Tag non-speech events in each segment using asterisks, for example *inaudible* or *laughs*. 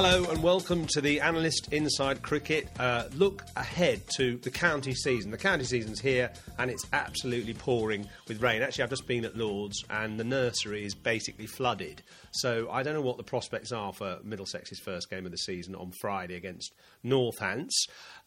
Hello and welcome to the Analyst Inside Cricket. Uh, look ahead to the county season. The county season's here and it's absolutely pouring with rain. Actually, I've just been at Lords and the nursery is basically flooded. So I don't know what the prospects are for Middlesex's first game of the season on Friday against Northants.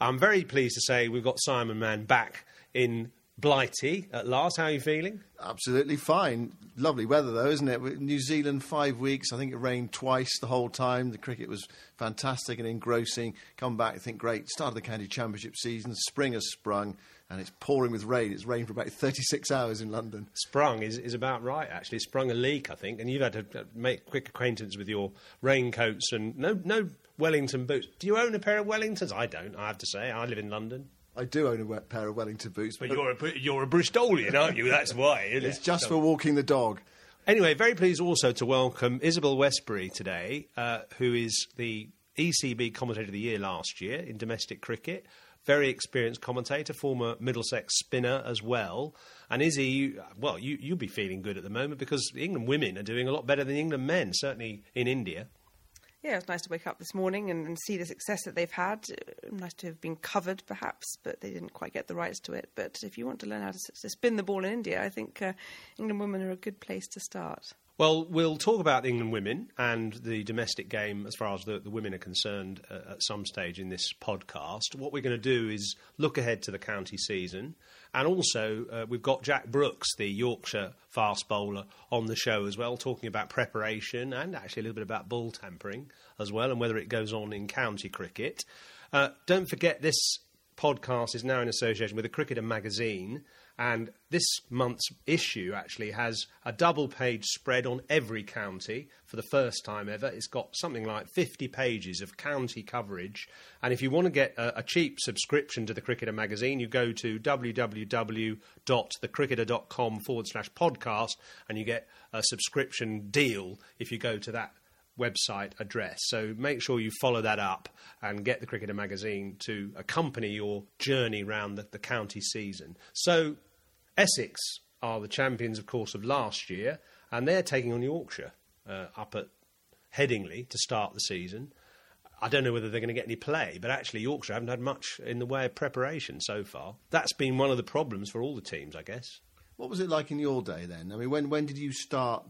I'm very pleased to say we've got Simon Mann back in Blighty at last. How are you feeling? Absolutely fine. Lovely weather, though, isn't it? New Zealand, five weeks. I think it rained twice the whole time. The cricket was fantastic and engrossing. Come back, I think, great. Started the county championship season. Spring has sprung, and it's pouring with rain. It's rained for about *laughs* 36 hours in London. Sprung is, is about right, actually. Sprung a leak, I think, and you've had to uh, make quick acquaintance with your raincoats and no, no Wellington boots. Do you own a pair of Wellingtons? I don't, I have to say. I live in London. I do own a pair of Wellington boots, But you're a, you're a Bristolian, aren't you? That's why. It's it? just So- for walking the dog. Anyway, very pleased also to welcome Isabelle Westbury today, uh, who is the ECB Commentator of the Year last year in domestic cricket. Very experienced commentator, former Middlesex spinner as well. And Izzy, you, well, you, you'll be feeling good at the moment because England women are doing a lot better than England men, certainly in India. Yeah, it was nice to wake up this morning and, and see the success that they've had. Uh, Nice to have been covered, perhaps, but they didn't quite get the rights to it. But if you want to learn how to, to spin the ball in India, I think uh, England women are a good place to start. Well, we'll talk about the England women and the domestic game as far as the, the women are concerned uh, at some stage in this podcast. What we're going to do is look ahead to the county season. And also, uh, we've got Jack Brooks, the Yorkshire fast bowler, on the show as well, talking about preparation and actually a little bit about ball tampering as well and whether it goes on in county cricket. Uh, don't forget, this podcast is now in association with the Cricketer magazine. And this month's issue actually has a double page spread on every county for the first time ever. It's got something like 50 pages of county coverage. And if you want to get a, a cheap subscription to the Cricketer magazine, you go to www.thecricketer.com forward slash podcast and you get a subscription deal if you go to that website address. So make sure you follow that up and get the Cricketer magazine to accompany your journey round the, the county season. So Essex are the champions, of course, of last year, and they're taking on Yorkshire uh, up at Headingley to start the season. I don't know whether they're going to get any play, but actually Yorkshire haven't had much in the way of preparation so far. That's been one of the problems for all the teams, I guess. What was it like in your day then? I mean, when, when did you start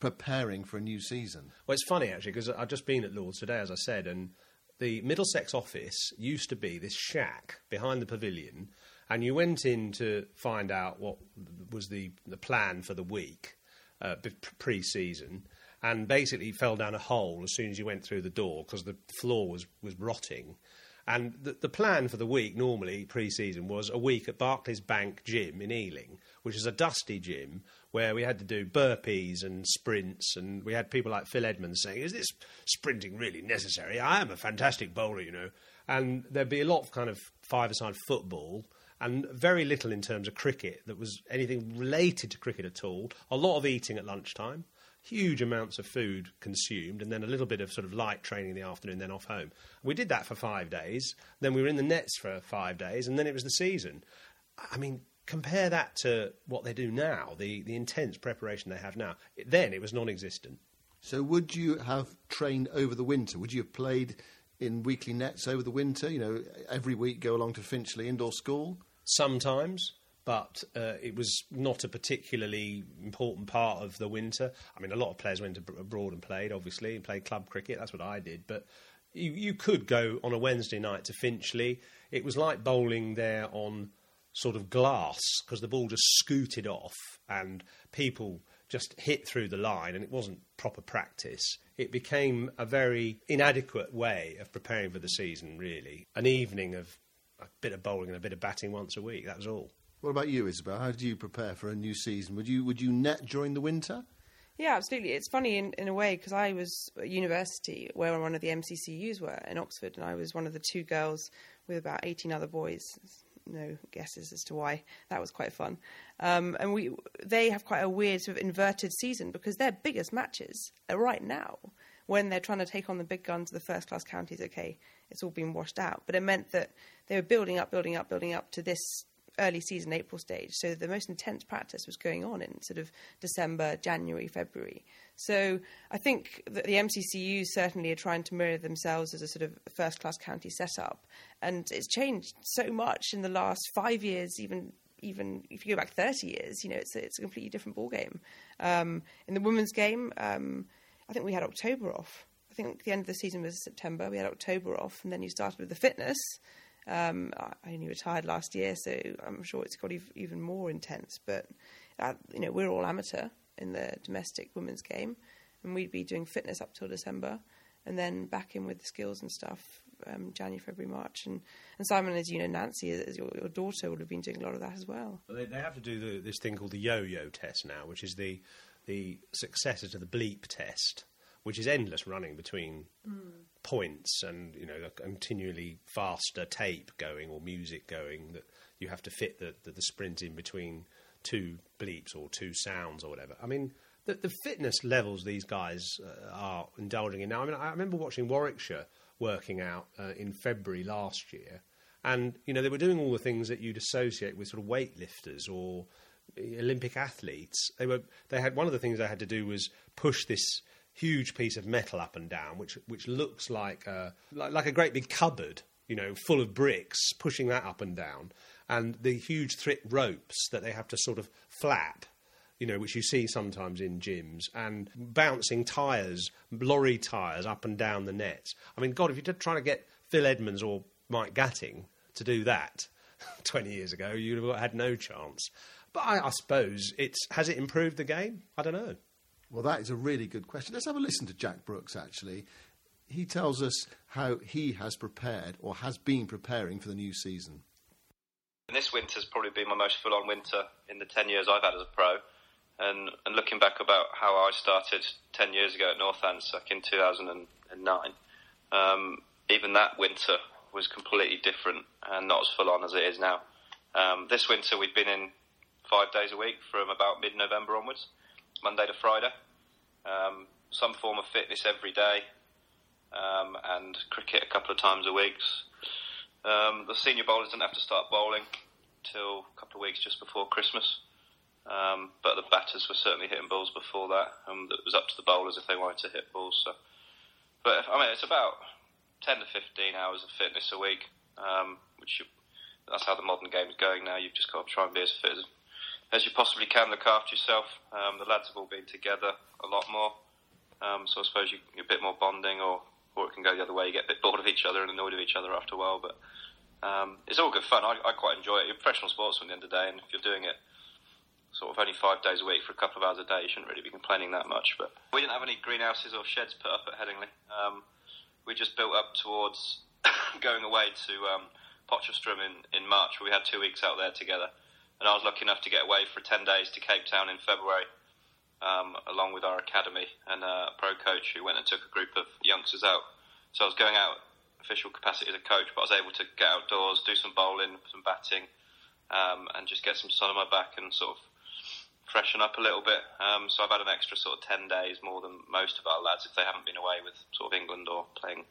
preparing for a new season? Well, it's funny actually because I've just been at Lords today, as I said, and the Middlesex office used to be this shack behind the pavilion, and you went in to find out what was the the plan for the week uh, pre-season, and basically fell down a hole as soon as you went through the door because the floor was was rotting. And the, the plan for the week normally pre-season was a week at Barclays Bank Gym in Ealing, which is a dusty gym where we had to do burpees and sprints, and we had people like Phil Edmonds saying, "Is this sprinting really necessary? I am a fantastic bowler, you know." And there'd be a lot of kind of five-a-side football and very little in terms of cricket that was anything related to cricket at all. A lot of eating at lunchtime, huge amounts of food consumed, and then a little bit of sort of light training in the afternoon, then off home. We did that for five days. Then we were in the nets for five days, and then it was the season. I mean, compare that to what they do now, the, the intense preparation they have now. Then it was non existent. So, would you have trained over the winter? Would you have played in weekly nets over the winter? You know, every week go along to Finchley Indoor School? Sometimes, but uh, it was not a particularly important part of the winter. I mean, a lot of players went abroad and played, obviously, and played club cricket. That's what I did. But you, you could go on a Wednesday night to Finchley. It was like bowling there on sort of glass because the ball just scooted off and people just hit through the line and it wasn't proper practice. It became a very inadequate way of preparing for the season, really. An evening of a bit of bowling and a bit of batting once a week, that was all. What about you, Isabelle? How do you prepare for a new season? Would you would you net during the winter? Yeah, absolutely. It's funny in, in a way because I was at university where one of the MCCUs were in Oxford, and I was one of the two girls with about 18 other boys. No guesses as to why. That was quite fun. Um, and we they have quite a weird sort of inverted season because their biggest matches are right now when they're trying to take on the big guns of the first class counties. Okay, it's all been washed out, but it meant that they were building up, building up, building up to this early season April stage. So the most intense practice was going on in sort of December, January, February. So I think that the MCCU certainly are trying to mirror themselves as a sort of first class county setup, and it's changed so much in the last five years, even. Even if you go back 30 years, you know, it's it's a completely different ballgame. Um, in the women's game, um, I think we had October off. I think the end of the season was September. We had October off, and then you started with the fitness. Um, I only retired last year, so I'm sure it's got ev- even more intense. But uh, you know, we're all amateur in the domestic women's game, and we'd be doing fitness up till December, and then back in with the skills and stuff um, January, February, March. And, and Simon, as you know, Nancy, as your, your daughter, would have been doing a lot of that as well. They, they have to do the, this thing called the yo-yo test now, which is the the successor to the bleep test, which is endless running between points and you know a continually faster tape going or music going that you have to fit the, the, the sprint in between two bleeps or two sounds or whatever. I mean, the, the fitness levels these guys uh, are indulging in now. I mean, I remember watching Warwickshire working out uh, in February last year, and you know they were doing all the things that you'd associate with sort of weightlifters or Olympic athletes. They were they had one of the things they had to do was push this huge piece of metal up and down, which which looks like a, like, like a great big cupboard, you know, full of bricks, pushing that up and down, and the huge thick ropes that they have to sort of flap. You know, which you see sometimes in gyms, and bouncing tyres, lorry tyres up and down the nets. I mean, God, if you're trying to get Phil Edmonds or Mike Gatting to do that *laughs* 20 years ago, you'd have had no chance. But I, I suppose it's has it improved the game? I don't know. Well, that is a really good question. Let's have a listen to Jack Brooks, actually. He tells us how he has prepared or has been preparing for the new season. And this winter's probably been my most full-on winter in the 10 years I've had as a pro. And, and looking back about how I started 10 years ago at Northants back in 2009, um, even that winter was completely different and not as full-on as it is now. Um, this winter we've been in five days a week from about mid-November onwards, Monday to Friday. Um, some form of fitness every day, um, and cricket a couple of times a week. Um, the senior bowlers didn't have to start bowling till a couple of weeks just before Christmas. Um, but the batters were certainly hitting balls before that, and it was up to the bowlers if they wanted to hit balls. So, but I mean, it's about ten to fifteen hours of fitness a week, um, which you, that's how the modern game is going now. You've just got to try and be as fit as, as you possibly can. Look after yourself. Um, the lads have all been together a lot more, um, so I suppose you, you're a bit more bonding, or or it can go the other way. You get a bit bored of each other and annoyed of each other after a while, but. Um, it's all good fun. I, I quite enjoy it. You're professional sportsman at the end of the day, and if you're doing it sort of only five days a week for a couple of hours a day, you shouldn't really be complaining that much. But we didn't have any greenhouses or sheds put up at Headingley. Um, we just built up towards *coughs* going away to um, Potchefstroom in, in March, where we had two weeks out there together. And I was lucky enough to get away for 10 days to Cape Town in February, um, along with our academy and a pro coach who went and took a group of youngsters out. So I was going out official capacity as a coach, but I was able to get outdoors, do some bowling, some batting, um, and just get some sun on my back and sort of freshen up a little bit. Um, so I've had an extra sort of 10 days more than most of our lads if they haven't been away with sort of England or playing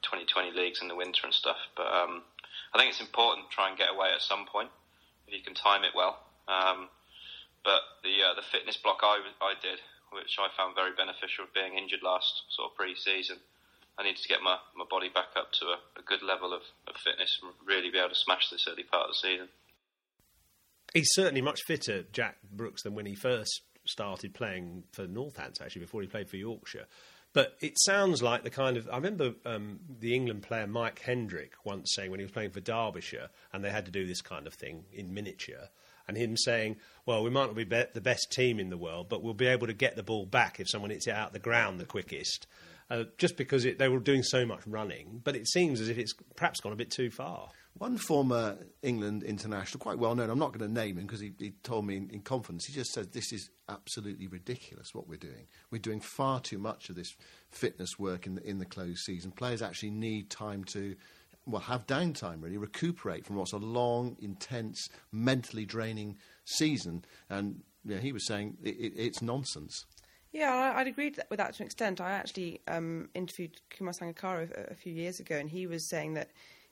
2020 leagues in the winter and stuff. But um, I think it's important to try and get away at some point you can time it well. Um, but the uh, the fitness block I, I did, which I found very beneficial, being injured last sort of pre-season, I needed to get my, my body back up to a, a good level of, of fitness and really be able to smash this early part of the season. He's certainly much fitter, Jack Brooks, than when he first started playing for Northants, actually, before he played for Yorkshire. But it sounds like the kind of. I remember um, the England player Mike Hendrick once saying when he was playing for Derbyshire and they had to do this kind of thing in miniature, and him saying, well, we might not be, be the best team in the world, but we'll be able to get the ball back if someone hits it out the ground the quickest. Uh, just because it, they were doing so much running, but it seems as if it's perhaps gone a bit too far. One former England international, quite well known, I'm not going to name him because he, he, told me in, in, confidence, he just said, This is absolutely ridiculous what we're doing. We're doing far too much of this fitness work in the, in the closed season. Players actually need time to well, have downtime, really, recuperate from what's a long, intense, mentally draining season. And he was saying it, it, it's nonsense. Yeah, I'd agree with that to an extent. I actually um, interviewed Kumar Sangakkara a, a few years ago, and he was saying that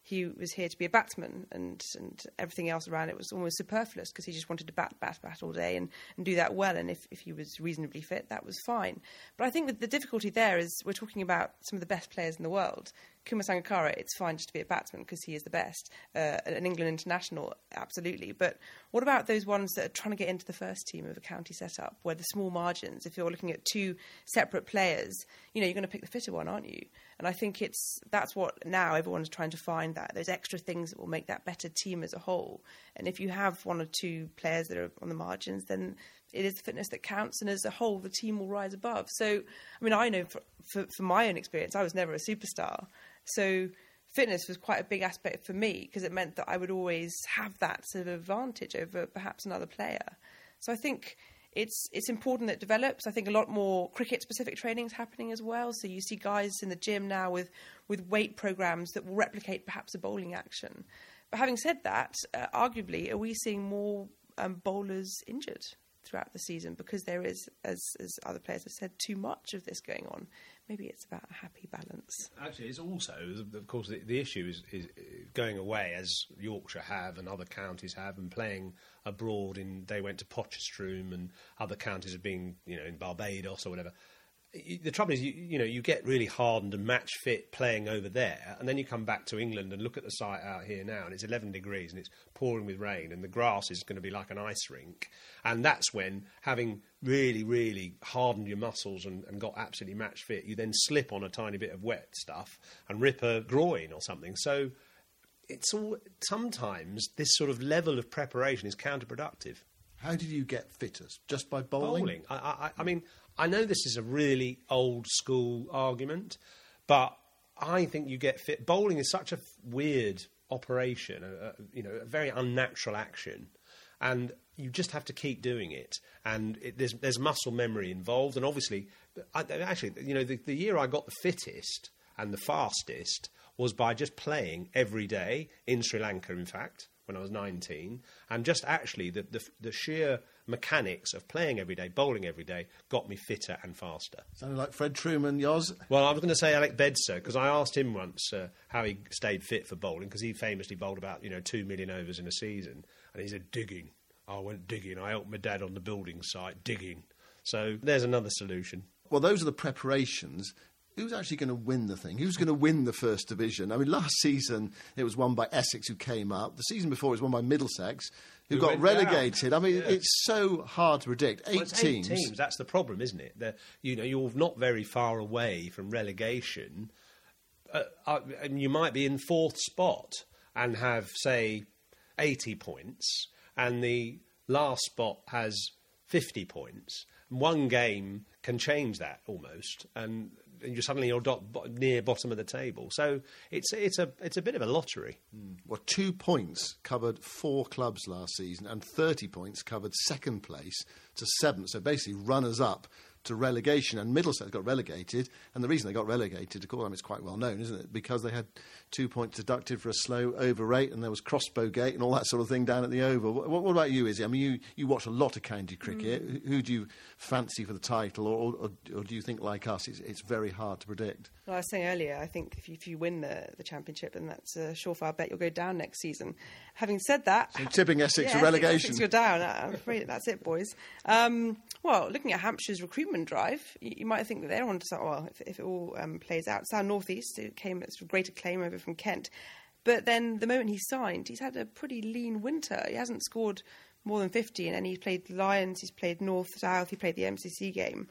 he was here to be a batsman, and, and everything else around it was almost superfluous because he just wanted to bat, bat, bat all day and, and do that well. And if, if he was reasonably fit, that was fine. But I think that the difficulty there is we're talking about some of the best players in the world. Kumar Sangakkara, it's fine just to be a batsman because he is the best. Uh, an England international, absolutely. But what about those ones that are trying to get into the first team of a county setup where the small margins, if you're looking at two separate players, you know, you're going to pick the fitter one, aren't you? And I think it's that's what now everyone's trying to find that those extra things that will make that better team as a whole. And if you have one or two players that are on the margins, then it is the fitness that counts, and as a whole, the team will rise above. So, I mean, I know for, for, for my own experience, I was never a superstar, so fitness was quite a big aspect for me because it meant that I would always have that sort of advantage over perhaps another player. So I think it's it's important that it develops. I think a lot more cricket specific training is happening as well. So you see guys in the gym now with with weight programs that will replicate perhaps a bowling action. But having said that, uh, arguably, are we seeing more um, bowlers injured throughout the season because there is, as as other players have said, too much of this going on? Maybe it's about a happy balance. Actually, it's also, of course, the, the issue is, is going away as Yorkshire have and other counties have, and playing abroad. In they went to Potchefstroom, and other counties have been, you know, in Barbados or whatever the trouble is, you, you know, you get really hardened and match fit playing over there, and then you come back to England and look at the site out here now, and it's 11 degrees and it's pouring with rain, and the grass is going to be like an ice rink, and that's when having really, really hardened your muscles and, and got absolutely match fit, you then slip on a tiny bit of wet stuff and rip a groin or something. So it's all sometimes this sort of level of preparation is counterproductive. How did you get fitter? Just by bowling? Bowling. I, I, I mean, I know this is a really old school argument, but I think you get fit. Bowling is such a weird operation, a, a, you know, a very unnatural action, and you just have to keep doing it. And it, there's there's muscle memory involved, and obviously, I, actually, you know, the, the year I got the fittest and the fastest was by just playing every day in Sri Lanka. In fact, when I was 19, and just actually the, the, the sheer mechanics of playing every day, bowling every day, got me fitter and faster. Sounded like Fred Trueman, yours. Well, I was going to say Alec Bedser because I asked him once uh, how he stayed fit for bowling because he famously bowled about you know two million overs in a season, and he said digging. I went digging. I helped my dad on the building site digging. So there's another solution. Well, those are the preparations who's actually going to win the thing? Who's going to win the first division? I mean, last season it was won by Essex, who came up. The season before it was won by Middlesex, who, who got relegated. Down. I mean, yeah. it's so hard to predict. Eight well, teams. Eight teams. That's the problem, isn't it? They're, you know, you're not very far away from relegation, uh, uh, and you might be in fourth spot and have, say, eighty points, and the last spot has fifty points. One game can change that almost, and and you're suddenly you're dot, near bottom of the table. So it's it's a it's a bit of a lottery. Mm. Well, two points covered four clubs last season, and thirty points covered second place to seventh. So basically, runners up to relegation, and Middlesex got relegated. And the reason they got relegated, of course, I mean, it's quite well known, isn't it? Because they had two points deducted for a slow over rate, and there was crossbow gate and all that sort of thing down at the Oval. What, what about you, Izzy? I mean, you, you watch a lot of county cricket. Mm. Who do you fancy for the title, or, or, or do you think, like us, it's, it's very hard to predict? Well, I was saying earlier, I think if you, if you win the, the championship, then that's a surefire bet you'll go down next season. Having said that, So tipping Essex *laughs* yeah, to relegation. Essex, you're down. I'm afraid that's it, boys. Um, well, looking at Hampshire's recruitment drive, you, you might think that they're on to something. Well, if, if it all um, plays out, Sam Northeast it came at sort of great acclaim over from Kent, but then the moment he signed, he's had a pretty lean winter. He hasn't scored more than 50, and he's played Lions, he's played North South, he played the MCC game.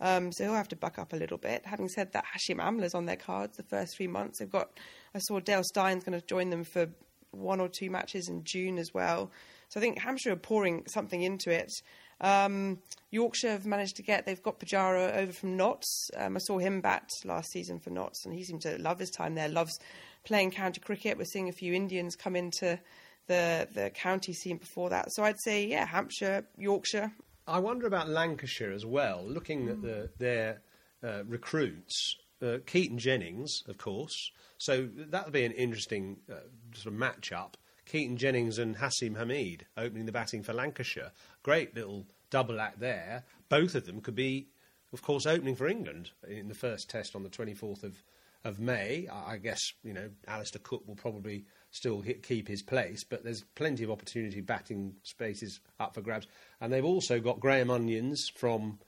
Um, so he'll have to buck up a little bit. Having said that, Hashim Amla's on their cards the first three months. They've got, I saw Dale Steyn's going to join them for one or two matches in June as well. So I think Hampshire are pouring something into it. Um, Yorkshire have managed to get, they've got Pujara over from Notts. Um, I saw him bat last season for Notts, and he seemed to love his time there, loves playing county cricket. We're seeing a few Indians come into the, the county scene before that. So I'd say, yeah, Hampshire, Yorkshire, I wonder about Lancashire as well. Looking at the, their uh, recruits, uh, Keaton Jennings, of course. So that would be an interesting uh, sort of match-up. Keaton Jennings and Haseeb Hameed opening the batting for Lancashire. Great little double act there. Both of them could be, of course, opening for England in the first test on the 24th of, of May. I guess, you know, Alastair Cook will probably still hit, keep his place, but there's plenty of opportunity batting spaces up for grabs. And they've also got Graham Onions from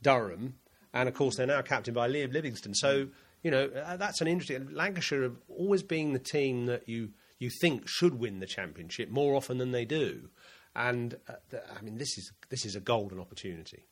Durham, and of course they're now captained by Liam Livingstone. So you know uh, that's an interesting. Lancashire have always been the team that you you think should win the championship more often than they do, and uh, th- I mean this is this is a golden opportunity.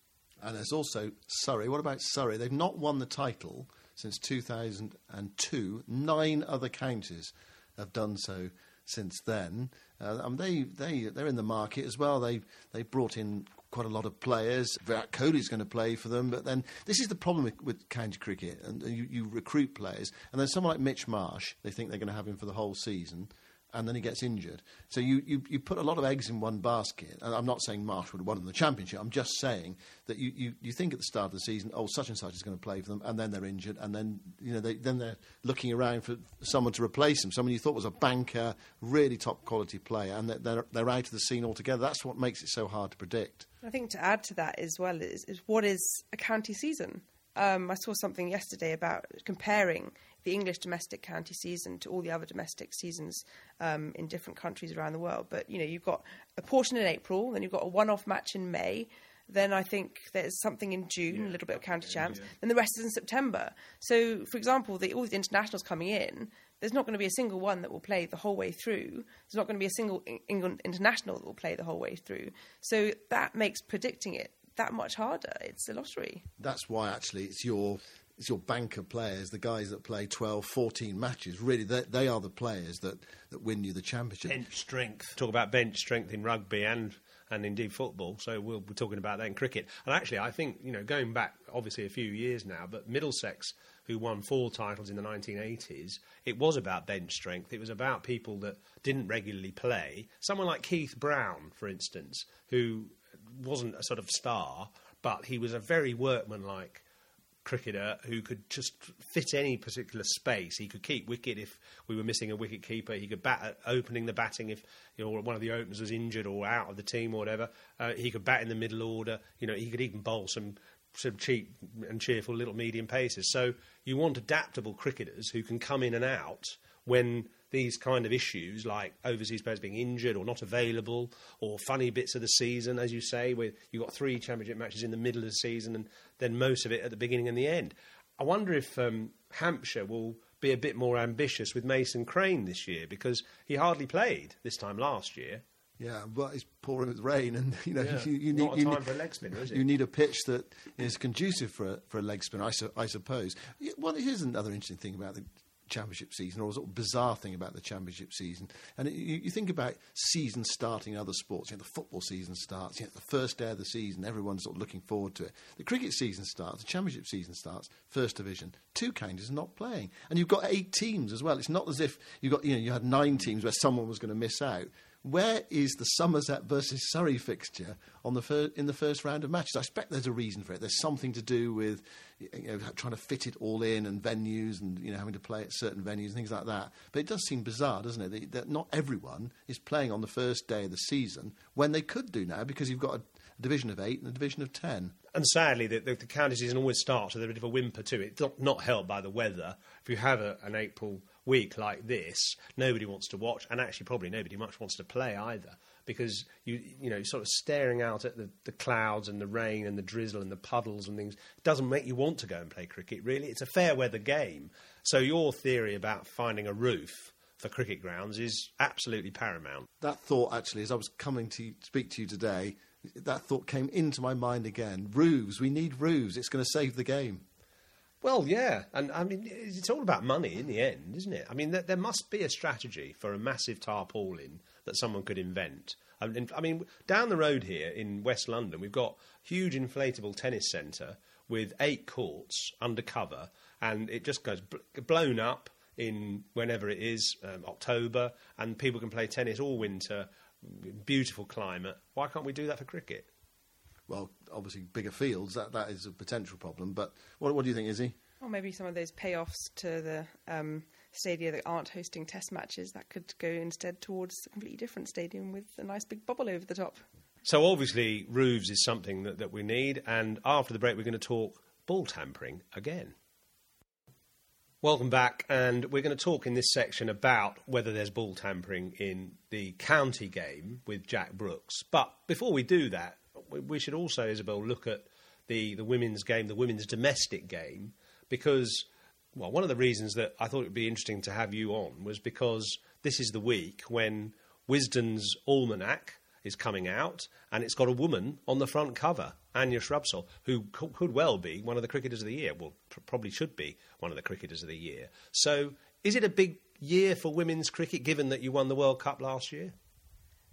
And there's also Surrey. What about Surrey? They've not won the title since 2002. Nine other counties have done so since then. Uh, and they, they, they're in the market as well. They, they brought in quite a lot of players. Virat Kohli's going to play for them. But then this is the problem with, with county cricket. And you, you recruit players. And then someone like Mitch Marsh, they think they're going to have him for the whole season. And then he gets injured. So you, you, you put a lot of eggs in one basket. And I'm not saying Marsh would have won the championship. I'm just saying that you, you, you think at the start of the season, oh, such and such is going to play for them, and then they're injured, and then you know they, then they're looking around for someone to replace them, someone you thought was a banker, really top quality player, and they're, they're, out of the scene altogether. That's what makes it so hard to predict. I think to add to that as well is, is what is a county season? Um, I saw something yesterday about comparing the English domestic county season to all the other domestic seasons um, in different countries around the world. But you know, you've got a portion in April, then you've got a one-off match in May. Then I think there's something in June, a little bit of county champs. Then the rest is in September. So, for example, the, all the internationals coming in, there's not going to be a single one that will play the whole way through. There's not going to be a single England international that will play the whole way through. So that makes predicting it that much harder. It's a lottery. That's why actually it's your it's your banker players, the guys that play 12, 14 matches. Really, they, they are the players that, that win you the championship. Bench strength. Talk about bench strength in rugby and and indeed football. So we'll be talking about that in cricket. And actually, I think you know going back obviously a few years now, but Middlesex, who won four titles in the 1980s, it was about bench strength. It was about people that didn't regularly play. Someone like Keith Brown, for instance, who wasn't a sort of star, but he was a very workmanlike cricketer who could just fit any particular space. He could keep wicket if we were missing a wicket keeper. He could bat at opening the batting if you know one of the openers was injured or out of the team or whatever. Uh, he could bat in the middle order. You know, he could even bowl some some cheap and cheerful little medium paces. So you want adaptable cricketers who can come in and out when these kind of issues like overseas players being injured or not available or funny bits of the season, as you say, where you've got three championship matches in the middle of the season and then most of it at the beginning and the end. I wonder if um, Hampshire will be a bit more ambitious with Mason Crane this year because he hardly played this time last year. Yeah, but it's pouring with rain, and *laughs* you know Yeah. you, you need a you time need- for a leg spinner? You need a pitch that is conducive for a, for a leg spinner, I, su- I suppose. Well, here's another interesting thing about the championship season, or a sort of bizarre thing about the championship season. And it, you, you think about seasons starting in other sports. You know, the football season starts. You know, the first day of the season, everyone's sort of looking forward to it. The cricket season starts. The championship season starts. First division, two counties are not playing, and you've got eight teams as well. It's not as if you got you know you had nine teams where someone was going to miss out. Where is the Somerset versus Surrey fixture on the fir- in the first round of matches? I expect there's a reason for it. There's something to do with you know, trying to fit it all in and venues and you know having to play at certain venues and things like that. But it does seem bizarre, doesn't it, that, that not everyone is playing on the first day of the season when they could do now because you've got a, division of eight and a division of ten. And sadly, the, the, the county season always starts with a bit of a whimper too. It's not, not helped by the weather. If you have a, an April week like this, nobody wants to watch, and actually probably nobody much wants to play either, because you you know sort of staring out at the, the clouds and the rain and the drizzle and the puddles and things doesn't make you want to go and play cricket. Really, it's a fair weather game. So your theory about finding a roof for cricket grounds is absolutely paramount. That thought, actually, as I was coming to speak to you today, that thought came into my mind again. Roofs, we need roofs. It's going to save the game. Well, yeah, and I mean it's all about money in the end, isn't it? I mean there, there must be a strategy for a massive tarpaulin that someone could invent. I mean, I mean, down the road here in West London, we've got huge inflatable tennis centre with eight courts undercover, and it just goes bl- blown up in whenever it is um, October, and people can play tennis all winter. Beautiful climate. Why can't we do that for cricket? Well, obviously, bigger fields, that, that is a potential problem. But what, what do you think, Izzy? Or maybe some of those payoffs to the um, stadia that aren't hosting test matches that could go instead towards a completely different stadium with a nice big bubble over the top. So obviously, roofs is something that, that we need, and after the break, we're going to talk ball tampering again. Welcome back, and we're going to talk in this section about whether there's ball tampering in the county game with Jack Brooks. But before we do that, we- should also, Isabelle, look at the, the women's game, the women's domestic game, because, well, one of the reasons that I thought it would be interesting to have you on was because this is the week when Wisden's Almanac is coming out, and it's got a woman on the front cover, Anya Shrubsole, who co- could well be one of the cricketers of the year. Well, pr- probably should be one of the cricketers of the year. So, is it a big year for women's cricket, given that you won the World Cup last year?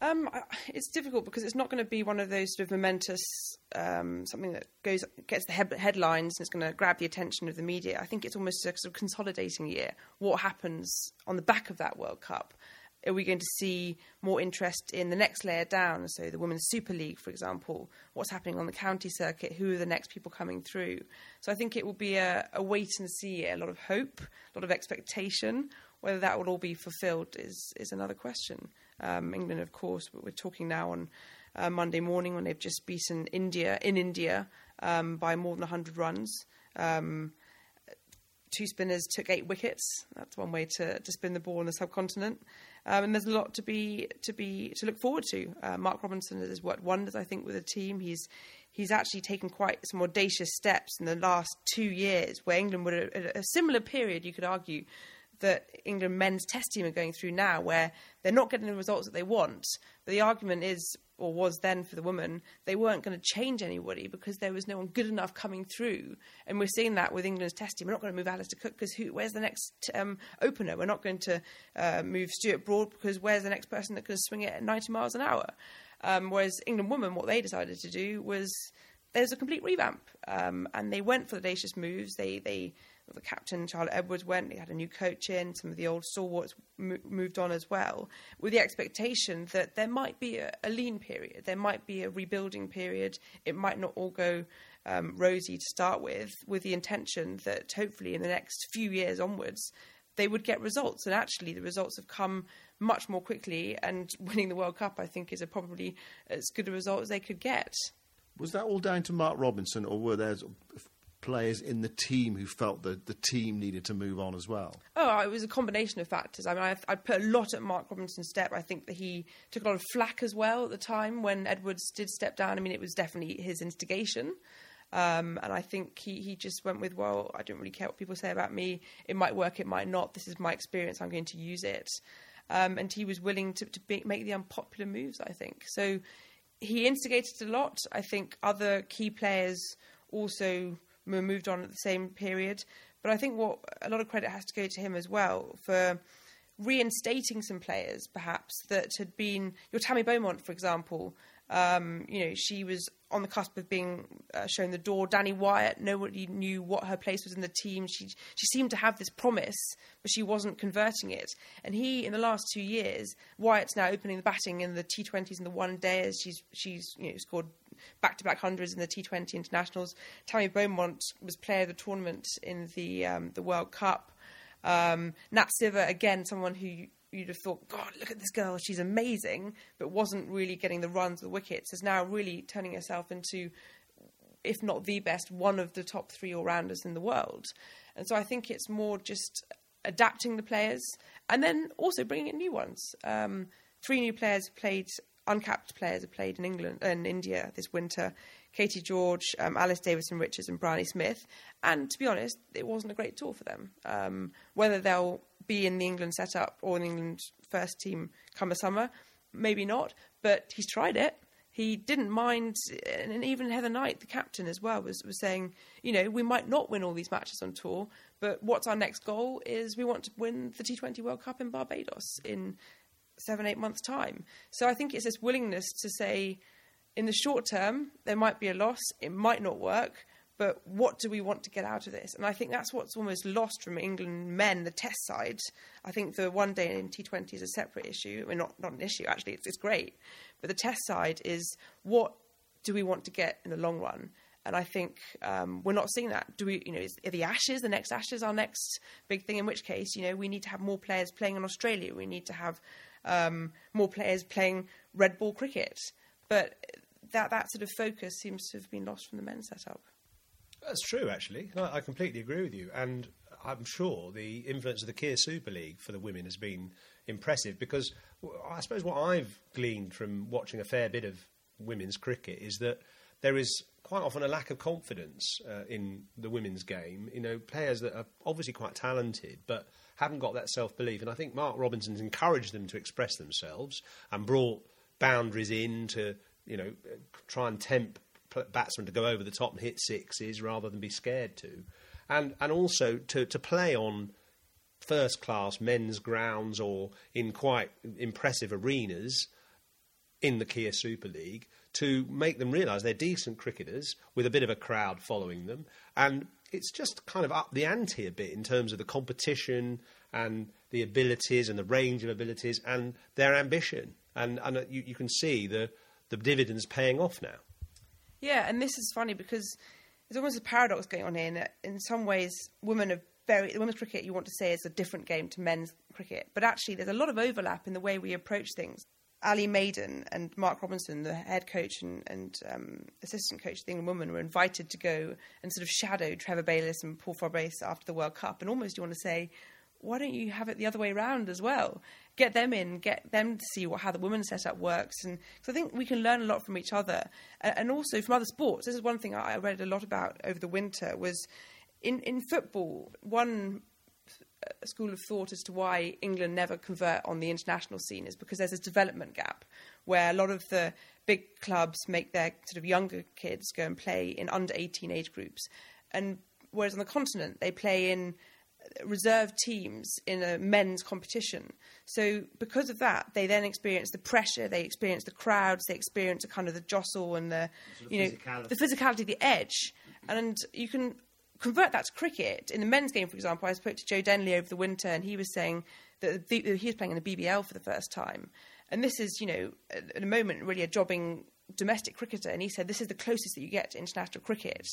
Um, it's difficult because it's not going to be one of those sort of momentous um, something that goes gets the head- headlines and it's going to grab the attention of the media. I think it's almost a sort of consolidating year. What happens on the back of that World Cup? Are we going to see more interest in the next layer down? So the Women's Super League, for example, what's happening on the county circuit? Who are the next people coming through? So I think it will be a, a wait and see, a lot of hope, a lot of expectation. Whether that will all be fulfilled is is another question. Um, England, of course, but we're talking now on uh, Monday morning when they've just beaten India in India um, by more than 100 runs. Um, two spinners took eight wickets. That's one way to, to spin the ball on the subcontinent. Um, and there's a lot to be to be to look forward to. Uh, Mark Robinson has worked wonders, I think, with the team. He's he's actually taken quite some audacious steps in the last two years, where England would at a similar period, you could argue, that England men's test team are going through now, where they're not getting the results that they want. The argument is, or was then for the women, they weren't going to change anybody because there was no one good enough coming through. And we're seeing that with England's test team. We're not going to move Alastair Cook because who, where's the next um, opener? We're not going to uh, move Stuart Broad because where's the next person that can swing it at 90 miles an hour? Um, whereas England women, what they decided to do was there's a complete revamp, um, and they went for the audacious moves. They they the captain Charlotte Edwards went. They had a new coach in. Some of the old stalwarts mo- moved on as well, with the expectation that there might be a, a lean period. There might be a rebuilding period. It might not all go um, rosy to start with, with the intention that hopefully in the next few years onwards they would get results. And actually, the results have come much more quickly. And *laughs* winning the World Cup, I think, is a probably as good a result as they could get. Was that all down to Mark Robinson, or were there players in the team who felt that the team needed to move on as well? Oh, it was a combination of factors. I mean, I'd put a lot at Mark Robinson's step. I think that he took a lot of flack as well at the time when Edwards did step down. I mean, it was definitely his instigation. Um, and I think he, he just went with, well, I don't really care what people say about me. It might work, it might not. This is my experience. I'm going to use it. Um, and he was willing to, to be, make the unpopular moves, I think. So he instigated a lot. I think other key players also moved on at the same period. But I think what a lot of credit has to go to him as well for reinstating some players perhaps that had been your Tammy Beaumont, for example. Um, you know, she was on the cusp of being uh, shown the door. Danni Wyatt, nobody knew what her place was in the team. She she seemed to have this promise, but she wasn't converting it. And he, in the last two years, Wyatt's now opening the batting in the T20s and the one days. She's she's you know scored back to back hundreds in the T20 internationals. Tammy Beaumont was player of the tournament in the um, the World Cup. Um, Nat Sciver, again, someone who you'd have thought, God, look at this girl, she's amazing, but wasn't really getting the runs the wickets, is now really turning herself into, if not the best, one of the top three all rounders in the world. And so I think it's more just adapting the players and then also bringing in new ones. Um, three new players played, uncapped players have played in England and India this winter. Katie George, um, Alice Davidson Richards, and Bryony Smith. And to be honest, it wasn't a great tour for them. Um, whether they'll be in the England setup or in England first team come the summer, maybe not. But he's tried it. He didn't mind, and even Heather Knight, the captain as well, was, was saying, you know, we might not win all these matches on tour, but what's our next goal is we want to win the T20 World Cup in Barbados in seven, eight months' time. So I think it's this willingness to say, in the short term, there might be a loss, it might not work, but what do we want to get out of this? And I think that's what's almost lost from England men, the test side. I think the one day in T20 is a separate issue. I not, not an issue, actually, it's, it's great. But the test side is what do we want to get in the long run? And I think um, we're not seeing that. Do we, you know, is, are the Ashes, the next Ashes, our next big thing? In which case, you know, we need to have more players playing in Australia. We need to have um, more players playing red ball cricket. But that that sort of focus seems to have been lost from the men's setup. That's true, actually. I completely agree with you, and I'm sure the influence of the Kia Super League for the women has been impressive because I suppose what I've gleaned from watching a fair bit of women's cricket is that there is quite often a lack of confidence uh, in the women's game. You know, players that are obviously quite talented but haven't got that self belief, and I think Mark Robinson's encouraged them to express themselves and brought boundaries in to you know, try and tempt batsmen to go over the top and hit sixes rather than be scared to, and and also to to play on first class men's grounds or in quite impressive arenas in the Kia Super League to make them realise they're decent cricketers with a bit of a crowd following them, and it's just kind of up the ante a bit in terms of the competition and the abilities and the range of abilities and their ambition, and and uh, you, you can see the the dividends paying off now. Yeah, and this is funny because there's almost a paradox going on here. In, that in some ways, women are very women's cricket. You want to say is a different game to men's cricket, but actually, there's a lot of overlap in the way we approach things. Ali Maiden and Mark Robinson, the head coach and, and um, assistant coach of the England women, were invited to go and sort of shadow Trevor Bayliss and Paul Farbrace after the World Cup. And almost you want to say, why don't you have it the other way around as well? Get them in, get them to see what, how the women's setup works, and so I think we can learn a lot from each other, and, and also from other sports. This is one thing I read a lot about over the winter was in in football. One uh, school of thought as to why England never convert on the international scene is because there's this development gap where a lot of the big clubs make their sort of younger kids go and play in under 18 age groups, and whereas on the continent they play in reserve teams in a men's competition. So because of that, they then experience the pressure, they experience the crowds, they experience a kind of the jostle and the sort of you know physicality. the physicality, the edge, and you can convert that to cricket. In the men's game, for example, I spoke to Joe Denley over the winter, and he was saying that the, he was playing in the BBL for the first time. And this is, you know, at a moment really a jobbing domestic cricketer, and he said this is the closest that you get to international cricket.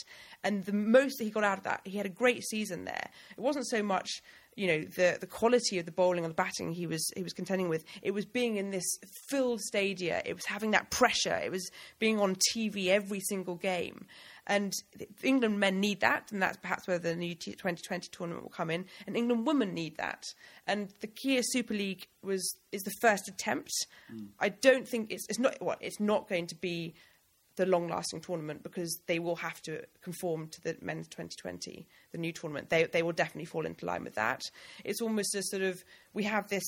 And the most that he got out of that, he had a great season there. It wasn't so much, you know, the the quality of the bowling or the batting he was he was contending with. It was being in this filled stadia. It was having that pressure. It was being on TV every single game. And England men need that, and that's perhaps where the new 2020 tournament will come in. And England women need that. And the Kia Super League was is the first attempt. Mm. I don't think it's it's not what it's not going to be the long lasting tournament because they will have to conform to the men's 2020, the new tournament. They, they will definitely fall into line with that. It's almost a sort of, we have this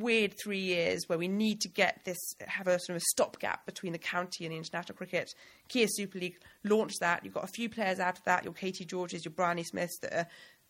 weird three years where we need to get this, have a sort of a stopgap between the county and the international cricket. Kia Super League launched that. You've got a few players out of that, your Katie Georges, your Bryony Smiths that are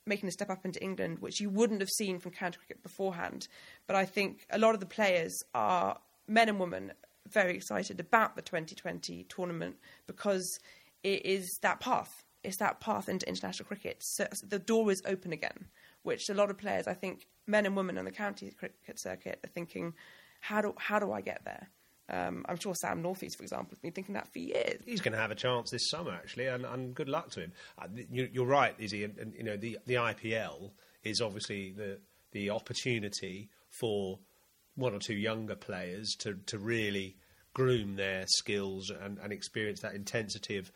making a step up into England, which you wouldn't have seen from county cricket beforehand. But I think a lot of the players are men and women very excited about the 2020 tournament because it is that path. It's that path into international cricket. So, so the door is open again, which a lot of players, I think, men and women on the county cricket circuit are thinking, how do how do I get there? Um, I'm sure Sam Northeast, for example, has been thinking that for years. He's going to have a chance this summer, actually, and, and good luck to him. Uh, you, you're right, Izzy. And, and, you know, the the IPL is obviously the the opportunity for one or two younger players to to really groom their skills and, and experience that intensity of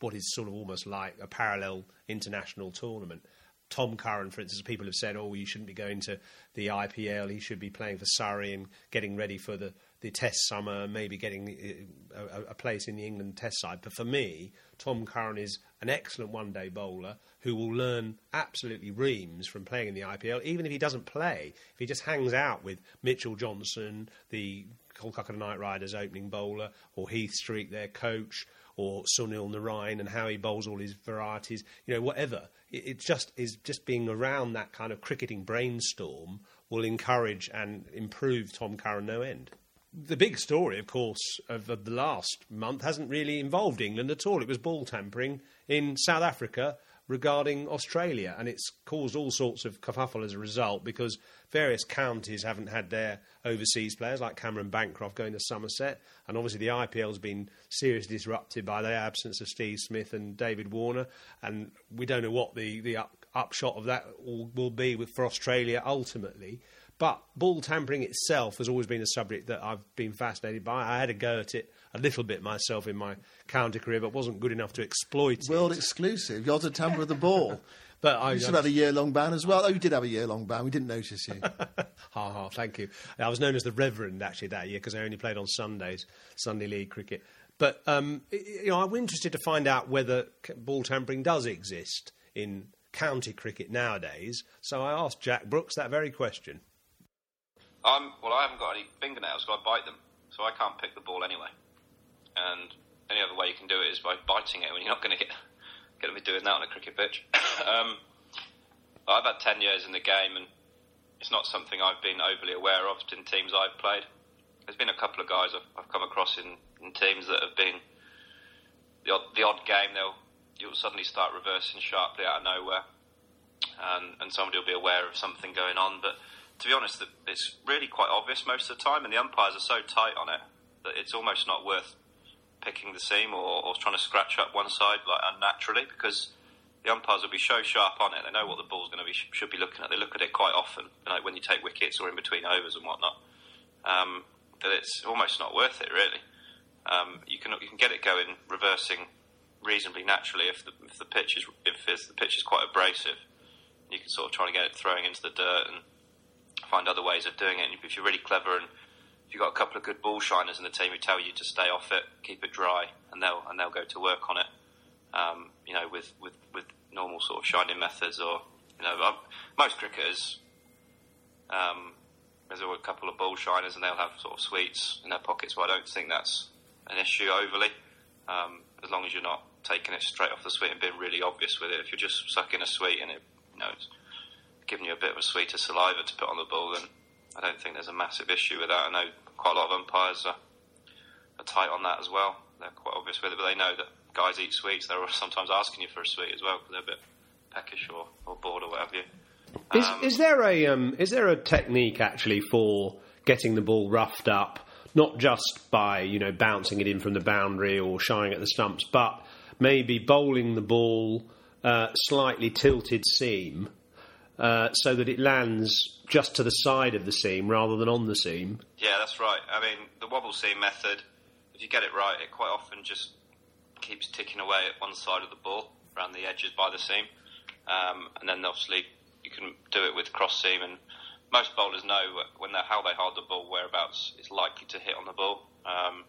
what is sort of almost like a parallel international tournament. Tom Curran, for instance, people have said, "Oh, you shouldn't be going to the IPL. He should be playing for Surrey and getting ready for the, the Test summer, maybe getting uh, a, a, place in the England Test side." But for me, Tom Curran is an excellent one-day bowler who will learn absolutely reams from playing in the IPL. Even if he doesn't play, if he just hangs out with Mitchell Johnson, the Kolkata Knight Riders opening bowler, or Heath Streak, their coach, or Sunil Narine, and how he bowls all his varieties, you know, whatever it just is just being around that kind of cricketing brainstorm will encourage and improve Tom Curran no end. The big story, of course, of, the last month hasn't really involved England at all. It was ball tampering in South Africa regarding Australia, and it's caused all sorts of kerfuffle as a result because various counties haven't had their overseas players, like Cameron Bancroft going to Somerset, and obviously the IPL's been seriously disrupted by the absence of Steve Smith and David Warner, and we don't know what the the up, upshot of that will, will be with, for Australia ultimately. But ball tampering itself has always been a subject that I've been fascinated by. I had a go at it a little bit myself in my county career, but wasn't good enough to exploit World it. exclusive. You're to tamper with the ball. *laughs* But I, you should have had a year long ban as well. Oh, you did have a year long ban. We didn't notice you. *laughs* ha ha, thank you. I was known as the Reverend actually that year because I only played on Sundays, Sunday League cricket. But um, you know, I'm interested to find out whether ball tampering does exist in county cricket nowadays. So I asked Jack Brooks that very question. I'm, well, I haven't got any fingernails, so I bite them, so I can't pick the ball anyway. And any other way you can do it is by biting it when you're not going to get going to be doing that on a cricket pitch. *coughs* um, I've had 10 years in the game and it's not something I've been overly aware of in teams I've played. There's been a couple of guys I've, I've come across in, in, teams that have been the odd, the odd game. They'll you'll suddenly start reversing sharply out of nowhere, and, and somebody will be aware of something going on. But to be honest, it's really quite obvious most of the time, and the umpires are so tight on it that it's almost not worth picking the seam or, or trying to scratch up one side like unnaturally because the umpires will be so sharp on it. They know what the ball's going to be should be looking at. They look at it quite often, you know, when you take wickets or in between overs and whatnot. Um, that it's almost not worth it really. Um, you can you can get it going reversing reasonably naturally if the if the pitch is if the pitch is quite abrasive. You can sort of try and get it throwing into the dirt and find other ways of doing it. And if you're really clever and if you've got a couple of good ball shiners in the team who tell you to stay off it, keep it dry, and they'll and they'll go to work on it. Um, you know, with, with, with normal sort of shining methods, or you know, uh, most cricketers. Um, there's a couple of ball shiners, and they'll have sort of sweets in their pockets. So I don't think that's an issue overly, um, as long as you're not taking it straight off the sweet and being really obvious with it. If you're just sucking a sweet and it, you know, it's giving you a bit of a sweeter saliva to put on the ball, then I don't think there's a massive issue with that. I know quite a lot of umpires are, are tight on that as well. They're quite obvious with it, but they know that guys eat sweets. They're *laughs* sometimes asking you for a sweet as well because they're a bit peckish or, or bored or whatever. Is, um, is there a um, is there a technique actually for getting the ball roughed up, not just by you know bouncing it in from the boundary or shying at the stumps, but maybe bowling the ball uh, slightly tilted seam uh, so that it lands just to the side of the seam rather than on the seam. Yeah, that's right. I mean, the wobble seam method, if you get it right, it quite often just keeps ticking away at one side of the ball around the edges by the seam. Um, and then obviously you can do it with cross seam and most bowlers know when they how they hold the ball whereabouts it's likely to hit on the ball. Um,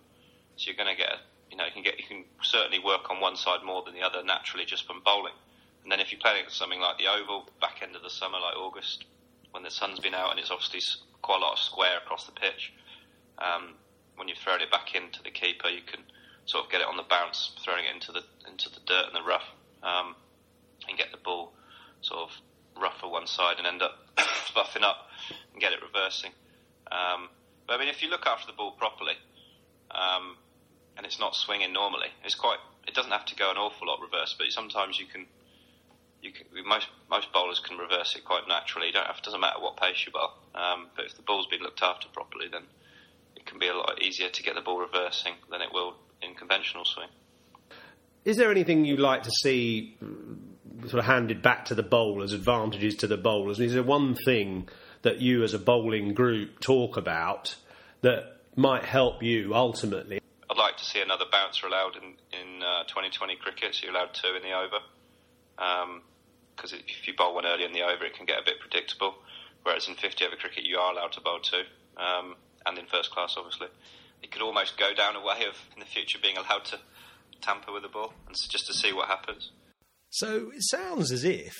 so you're going to get, you know, you can get, you can certainly work on one side more than the other naturally just from bowling. And then if you're playing something like the Oval, back end of the summer, like August, when the sun's been out and it's obviously quite a lot of square across the pitch, um, when you've thrown it back into the keeper, you can sort of get it on the bounce, throwing it into the into the dirt and the rough, um, and get the ball sort of ruffle one side and end up *coughs* buffing up and get it reversing. Um, but I mean, if you look after the ball properly, um, and it's not swinging normally, it's quite. It doesn't have to go an awful lot reverse, but sometimes you can. You can, most most bowlers can reverse it quite naturally. You don't have. It doesn't matter what pace you bowl. Um, but if the ball's been looked after properly, then it can be a lot easier to get the ball reversing than it will in conventional swing. Is there anything you'd like to see sort of handed back to the bowlers, advantages to the bowlers? And is there one thing that you as a bowling group talk about that might help you ultimately? I'd like to see another bouncer allowed in, in uh, 2020 cricket, so you're allowed two in the over. Because if you bowl one early in the over, it can get a bit predictable. Whereas in 50 over cricket, you are allowed to bowl two, um, and in first class, obviously. It could almost go down a way of, in the future, being allowed to tamper with the ball, and just to see what happens. So it sounds as if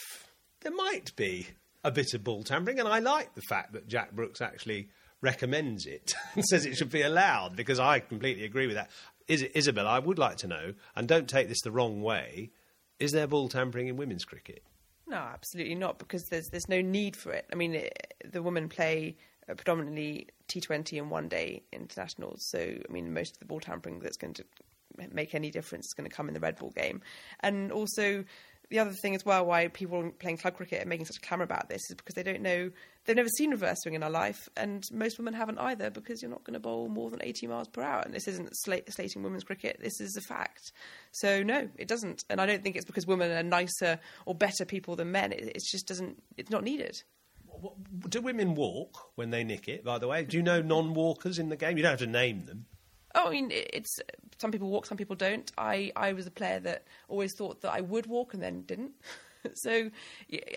there might be a bit of ball tampering, and I like the fact that Jack Brooks actually recommends it *laughs* and says it should be allowed because I completely agree with that. Is Isabelle, I would like to know, and don't take this the wrong way, is there ball tampering in women's cricket? No, absolutely not, because there's there's no need for it. I mean, it, the women play uh, predominantly T20 and one day internationals, so I mean, most of the ball tampering that's going to make any difference is going to come in the red ball game, and also the other thing as well why people playing club cricket are making such a clamour about this is because they don't know they've never seen reverse swing in their life, and most women haven't either because you're not going to bowl more than 80 miles per hour. And this isn't sl- slating women's cricket; this is a fact. So no, it doesn't, and I don't think it's because women are nicer or better people than men. It, it just doesn't. It's not needed. Do women walk when they nick it? By the way, do you know non-walkers in the game? You don't have to name them. Oh, I mean, it's some people walk, some people don't. I, I was a player that always thought that I would walk and then didn't. *laughs* so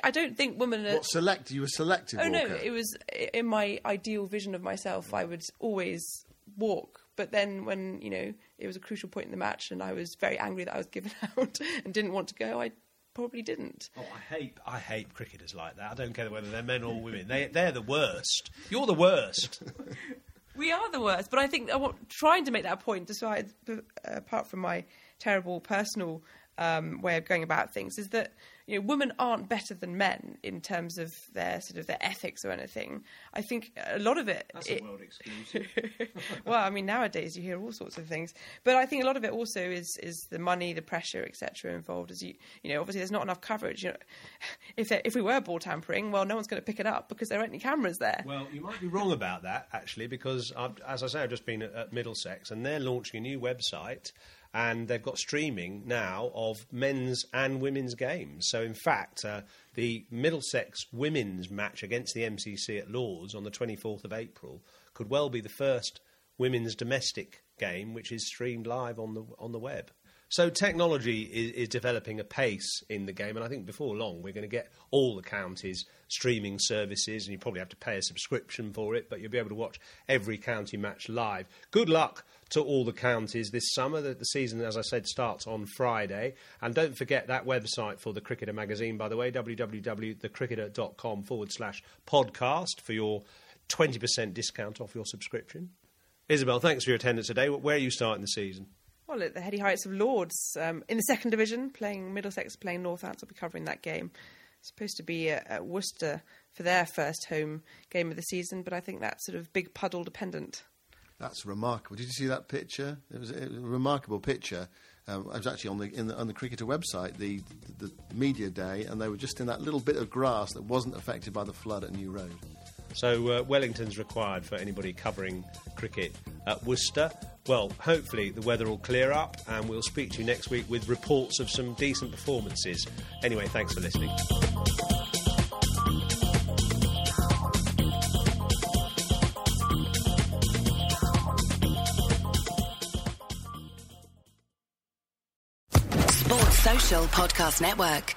I don't think women are. What select? You were selected. Oh no, it was in my ideal vision of myself. I would always walk, but then when you know it was a crucial point in the match, and I was very angry that I was given *laughs* out and didn't want to go, I probably didn't. Oh, I hate I hate cricketers like that. I don't care whether they're men or women. They they're the worst. You're the worst. *laughs* We are the worst, but I think I want trying to make that point, aside, apart from my terrible personal um, way of going about things, is that you know women aren't better than men in terms of their sort of their ethics or anything. I think a lot of it. That's it- a world exclusive. *laughs* well, I mean, nowadays you hear all sorts of things, but I think a lot of it also is is the money, the pressure, etc. involved. As you you know, obviously there's not enough coverage. You know, *laughs* if if we were ball tampering, well, no one's going to pick it up because there aren't any cameras there. Well, you might be wrong about that actually, because I've, as I say, I've just been at, at Middlesex, and they're launching a new website, and they've got streaming now of men's and women's games. So, in fact, uh, the Middlesex women's match against the MCC at Lords on the 24th of April could well be the first women's domestic game which is streamed live on the on the web. So technology is, is developing apace in the game, and I think before long we're going to get all the counties streaming services, and you probably have to pay a subscription for it, but you'll be able to watch every county match live. Good luck to all the counties this summer. The, the season, as I said, starts on Friday, and don't forget that website for the Cricketer magazine, by the way, www.thecricketer.com forward slash podcast for your 20% discount off your subscription. Isabelle, thanks for your attendance today. Where are you starting the season? Well, at the Heady Heights of Lords, um, in the second division, playing Middlesex, playing Northants. I'll be covering that game. It's supposed to be at, at Worcester for their first home game of the season, but I think that's sort of big puddle dependent. That's remarkable. Did you see that picture? It was a remarkable picture. Um, I was actually on the, in the on the cricketer website, the, the the media day, and they were just in that little bit of grass that wasn't affected by the flood at New Road. So uh, Wellington's required for anybody covering cricket at Worcester. Well, hopefully the weather will clear up, and we'll speak to you next week with reports of some decent performances. Anyway, thanks for listening. Sports Social Podcast Network.